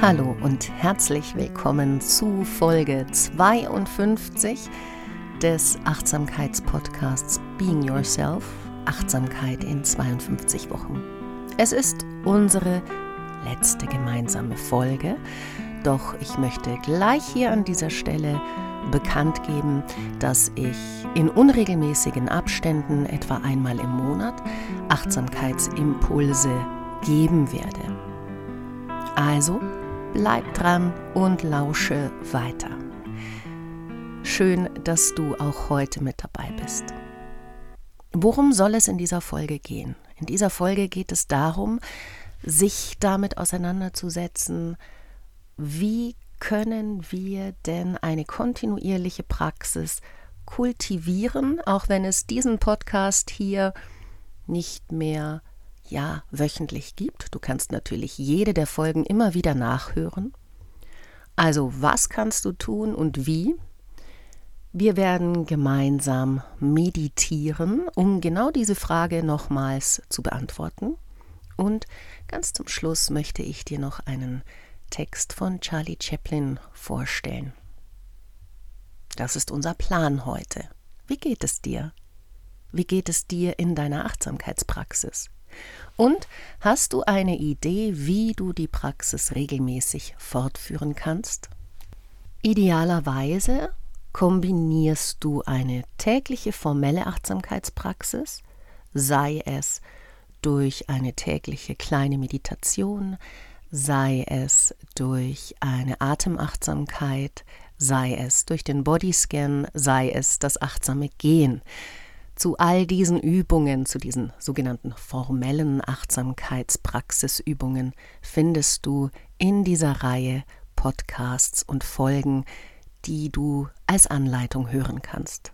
Hallo und herzlich willkommen zu Folge 52 des Achtsamkeitspodcasts Being Yourself. Achtsamkeit in 52 Wochen. Es ist unsere letzte gemeinsame Folge, doch ich möchte gleich hier an dieser Stelle bekannt geben, dass ich in unregelmäßigen Abständen, etwa einmal im Monat, Achtsamkeitsimpulse geben werde. Also bleib dran und lausche weiter. Schön, dass du auch heute mit dabei bist. Worum soll es in dieser Folge gehen? In dieser Folge geht es darum, sich damit auseinanderzusetzen, wie können wir denn eine kontinuierliche Praxis kultivieren, auch wenn es diesen Podcast hier nicht mehr ja wöchentlich gibt. Du kannst natürlich jede der Folgen immer wieder nachhören. Also, was kannst du tun und wie? Wir werden gemeinsam meditieren, um genau diese Frage nochmals zu beantworten. Und ganz zum Schluss möchte ich dir noch einen Text von Charlie Chaplin vorstellen. Das ist unser Plan heute. Wie geht es dir? Wie geht es dir in deiner Achtsamkeitspraxis? Und hast du eine Idee, wie du die Praxis regelmäßig fortführen kannst? Idealerweise kombinierst du eine tägliche formelle Achtsamkeitspraxis, sei es durch eine tägliche kleine Meditation, sei es durch eine Atemachtsamkeit, sei es durch den Bodyscan, sei es das achtsame Gehen. Zu all diesen Übungen, zu diesen sogenannten formellen Achtsamkeitspraxisübungen findest du in dieser Reihe Podcasts und Folgen, die du als Anleitung hören kannst.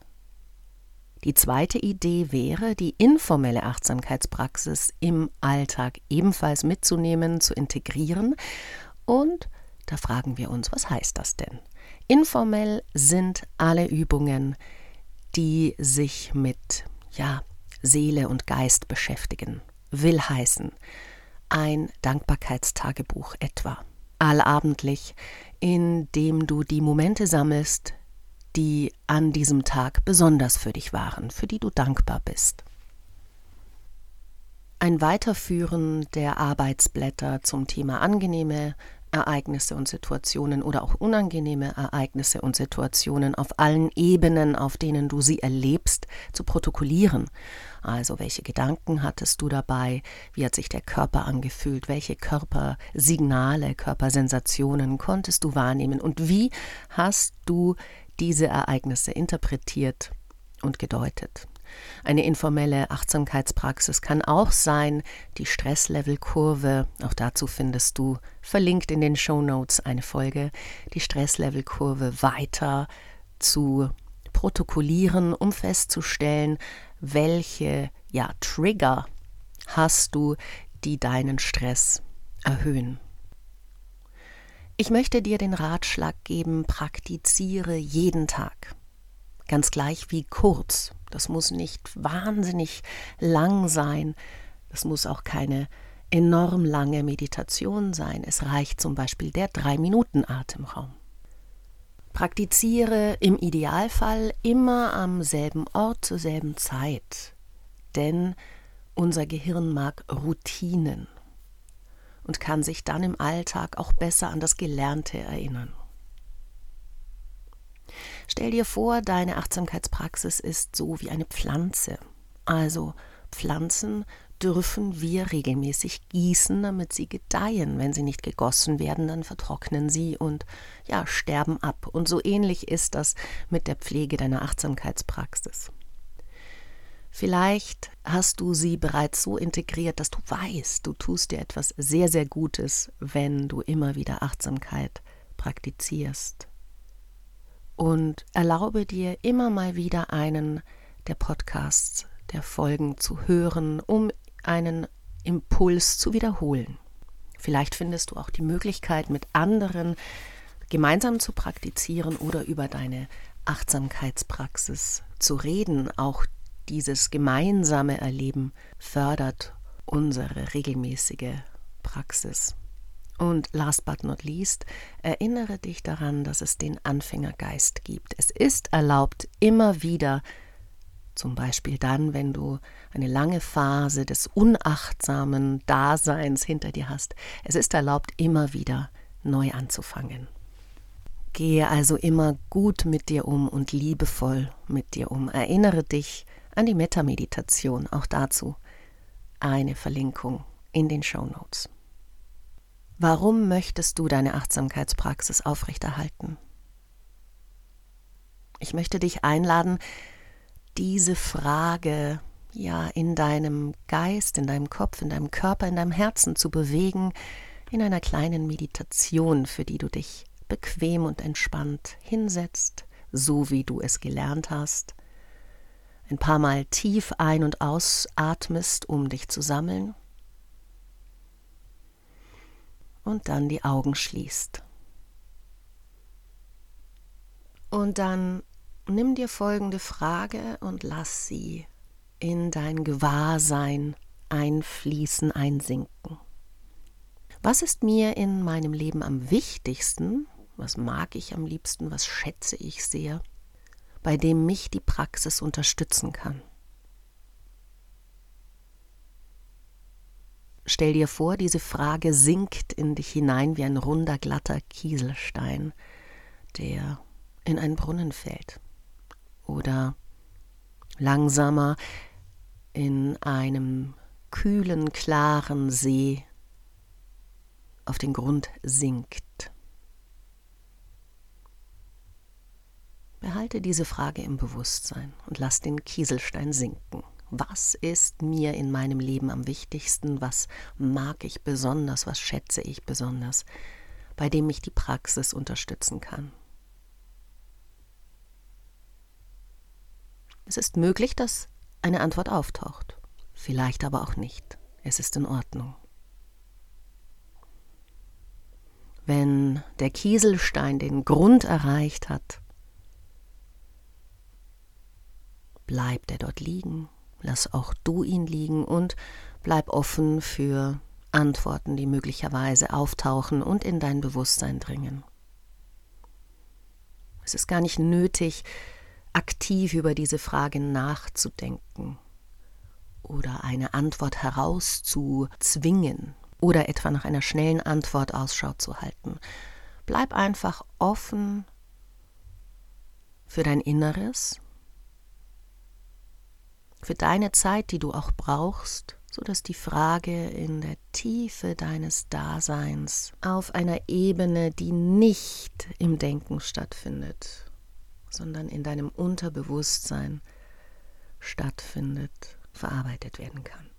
Die zweite Idee wäre, die informelle Achtsamkeitspraxis im Alltag ebenfalls mitzunehmen, zu integrieren. Und da fragen wir uns, was heißt das denn? Informell sind alle Übungen, die sich mit ja, Seele und Geist beschäftigen. Will heißen ein Dankbarkeitstagebuch etwa. Allabendlich, in dem du die Momente sammelst, die an diesem Tag besonders für dich waren, für die du dankbar bist. Ein Weiterführen der Arbeitsblätter zum Thema angenehme Ereignisse und Situationen oder auch unangenehme Ereignisse und Situationen auf allen Ebenen, auf denen du sie erlebst, zu protokollieren. Also welche Gedanken hattest du dabei? Wie hat sich der Körper angefühlt? Welche Körpersignale, Körpersensationen konntest du wahrnehmen? Und wie hast du diese Ereignisse interpretiert und gedeutet? Eine informelle Achtsamkeitspraxis kann auch sein, die Stresslevelkurve, auch dazu findest du verlinkt in den Show Notes eine Folge, die Stresslevelkurve weiter zu protokollieren, um festzustellen, welche ja, Trigger hast du, die deinen Stress erhöhen. Ich möchte dir den Ratschlag geben, praktiziere jeden Tag. Ganz gleich wie kurz. Das muss nicht wahnsinnig lang sein. Das muss auch keine enorm lange Meditation sein. Es reicht zum Beispiel der drei Minuten Atemraum. Praktiziere im Idealfall immer am selben Ort zur selben Zeit, denn unser Gehirn mag Routinen und kann sich dann im Alltag auch besser an das Gelernte erinnern. Stell dir vor, deine Achtsamkeitspraxis ist so wie eine Pflanze. Also Pflanzen dürfen wir regelmäßig gießen, damit sie gedeihen. Wenn sie nicht gegossen werden, dann vertrocknen sie und ja, sterben ab. Und so ähnlich ist das mit der Pflege deiner Achtsamkeitspraxis. Vielleicht hast du sie bereits so integriert, dass du weißt, du tust dir etwas sehr, sehr Gutes, wenn du immer wieder Achtsamkeit praktizierst und erlaube dir immer mal wieder einen der Podcasts, der Folgen zu hören, um einen Impuls zu wiederholen. Vielleicht findest du auch die Möglichkeit, mit anderen gemeinsam zu praktizieren oder über deine Achtsamkeitspraxis zu reden. Auch dieses gemeinsame Erleben fördert unsere regelmäßige Praxis. Und last but not least, erinnere dich daran, dass es den Anfängergeist gibt. Es ist erlaubt, immer wieder, zum Beispiel dann, wenn du eine lange Phase des unachtsamen Daseins hinter dir hast, es ist erlaubt, immer wieder neu anzufangen. Gehe also immer gut mit dir um und liebevoll mit dir um. Erinnere dich an die Metameditation, auch dazu eine Verlinkung in den Show Notes. Warum möchtest du deine Achtsamkeitspraxis aufrechterhalten? Ich möchte dich einladen, diese Frage ja in deinem Geist, in deinem Kopf, in deinem Körper, in deinem Herzen zu bewegen, in einer kleinen Meditation, für die du dich bequem und entspannt hinsetzt, so wie du es gelernt hast, ein paar Mal tief ein- und ausatmest, um dich zu sammeln, und dann die Augen schließt. Und dann nimm dir folgende Frage und lass sie in dein Gewahrsein einfließen, einsinken. Was ist mir in meinem Leben am wichtigsten? Was mag ich am liebsten? Was schätze ich sehr? Bei dem mich die Praxis unterstützen kann. Stell dir vor, diese Frage sinkt in dich hinein wie ein runder, glatter Kieselstein, der in einen Brunnen fällt. Oder langsamer in einem kühlen, klaren See auf den Grund sinkt. Behalte diese Frage im Bewusstsein und lass den Kieselstein sinken. Was ist mir in meinem Leben am wichtigsten? Was mag ich besonders? Was schätze ich besonders? Bei dem mich die Praxis unterstützen kann. Es ist möglich, dass eine Antwort auftaucht, vielleicht aber auch nicht. Es ist in Ordnung. Wenn der Kieselstein den Grund erreicht hat, bleibt er dort liegen, lass auch du ihn liegen und bleib offen für Antworten, die möglicherweise auftauchen und in dein Bewusstsein dringen. Es ist gar nicht nötig, aktiv über diese Frage nachzudenken oder eine Antwort herauszuzwingen oder etwa nach einer schnellen Antwort Ausschau zu halten. Bleib einfach offen für dein Inneres, für deine Zeit, die du auch brauchst, sodass die Frage in der Tiefe deines Daseins auf einer Ebene, die nicht im Denken stattfindet, sondern in deinem Unterbewusstsein stattfindet, verarbeitet werden kann.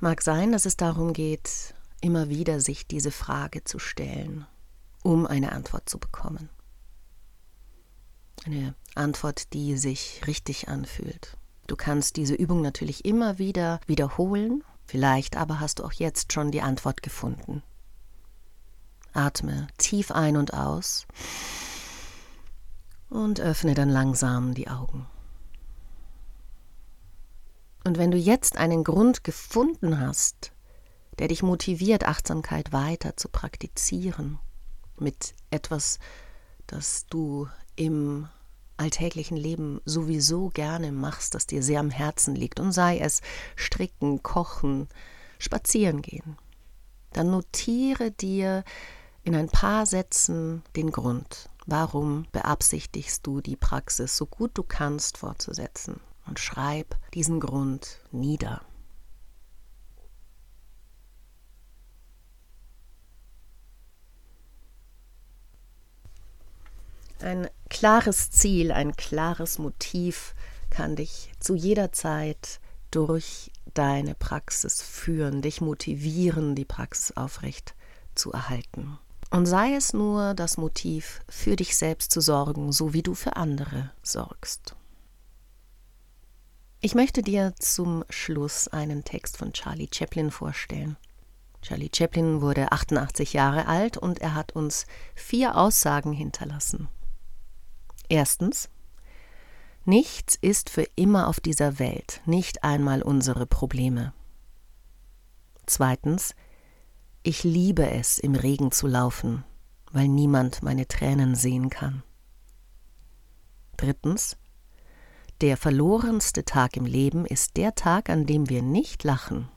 Mag sein, dass es darum geht, immer wieder sich diese Frage zu stellen, um eine Antwort zu bekommen. Eine Antwort, die sich richtig anfühlt. Du kannst diese Übung natürlich immer wieder wiederholen, vielleicht aber hast du auch jetzt schon die Antwort gefunden. Atme tief ein und aus und öffne dann langsam die Augen. Und wenn du jetzt einen Grund gefunden hast, der dich motiviert, Achtsamkeit weiter zu praktizieren, mit etwas, das du im alltäglichen Leben sowieso gerne machst, das dir sehr am Herzen liegt, und sei es stricken, kochen, spazieren gehen, dann notiere dir in ein paar Sätzen den Grund, warum beabsichtigst du die Praxis so gut du kannst fortzusetzen und schreib diesen Grund nieder. Ein klares Ziel, ein klares Motiv kann dich zu jeder Zeit durch deine Praxis führen, dich motivieren, die Praxis aufrecht zu erhalten. Und sei es nur das Motiv, für dich selbst zu sorgen, so wie du für andere sorgst. Ich möchte dir zum Schluss einen Text von Charlie Chaplin vorstellen. Charlie Chaplin wurde 88 Jahre alt und er hat uns vier Aussagen hinterlassen. Erstens, nichts ist für immer auf dieser Welt, nicht einmal unsere Probleme. Zweitens, Ich liebe es, im Regen zu laufen, weil niemand meine Tränen sehen kann. Drittens. Der verlorenste Tag im Leben ist der Tag, an dem wir nicht lachen.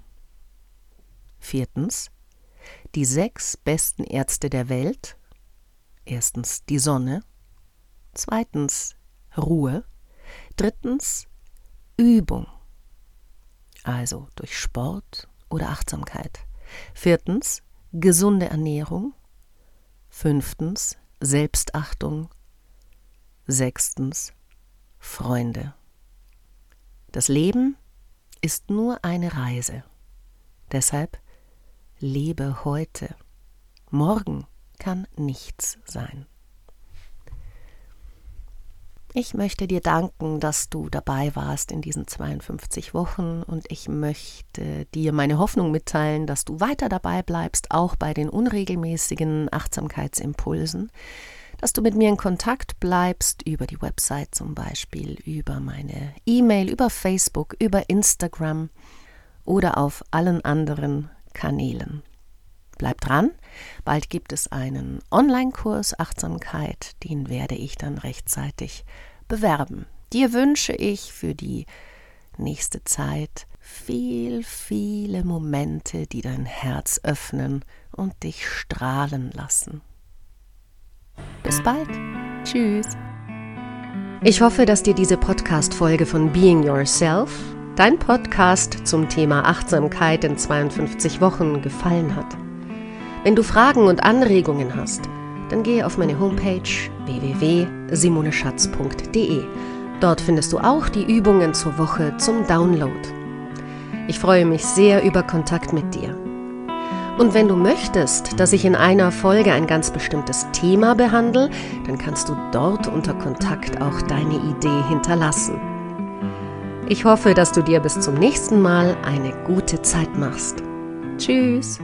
Viertens. Die sechs besten Ärzte der Welt. Erstens die Sonne. Zweitens Ruhe. Drittens Übung. Also durch Sport oder Achtsamkeit. Viertens gesunde Ernährung. Fünftens Selbstachtung. Sechstens Freunde. Das Leben ist nur eine Reise. Deshalb lebe heute. Morgen kann nichts sein. Ich möchte dir danken, dass du dabei warst in diesen 52 Wochen und ich möchte dir meine Hoffnung mitteilen, dass du weiter dabei bleibst, auch bei den unregelmäßigen Achtsamkeitsimpulsen, dass du mit mir in Kontakt bleibst über die Website zum Beispiel, über meine E-Mail, über Facebook, über Instagram oder auf allen anderen Kanälen. Bleib dran, bald gibt es einen Online-Kurs Achtsamkeit, den werde ich dann rechtzeitig bewerben. Dir wünsche ich für die nächste Zeit viel, viele Momente, die dein Herz öffnen und dich strahlen lassen. Bis bald. Tschüss. Ich hoffe, dass dir diese Podcast-Folge von Being Yourself, dein Podcast zum Thema Achtsamkeit in 52 Wochen, gefallen hat. Wenn du Fragen und Anregungen hast, dann gehe auf meine Homepage www.simoneschatz.de. Dort findest du auch die Übungen zur Woche zum Download. Ich freue mich sehr über Kontakt mit dir. Und wenn du möchtest, dass ich in einer Folge ein ganz bestimmtes Thema behandle, dann kannst du dort unter Kontakt auch deine Idee hinterlassen. Ich hoffe, dass du dir bis zum nächsten Mal eine gute Zeit machst. Tschüss!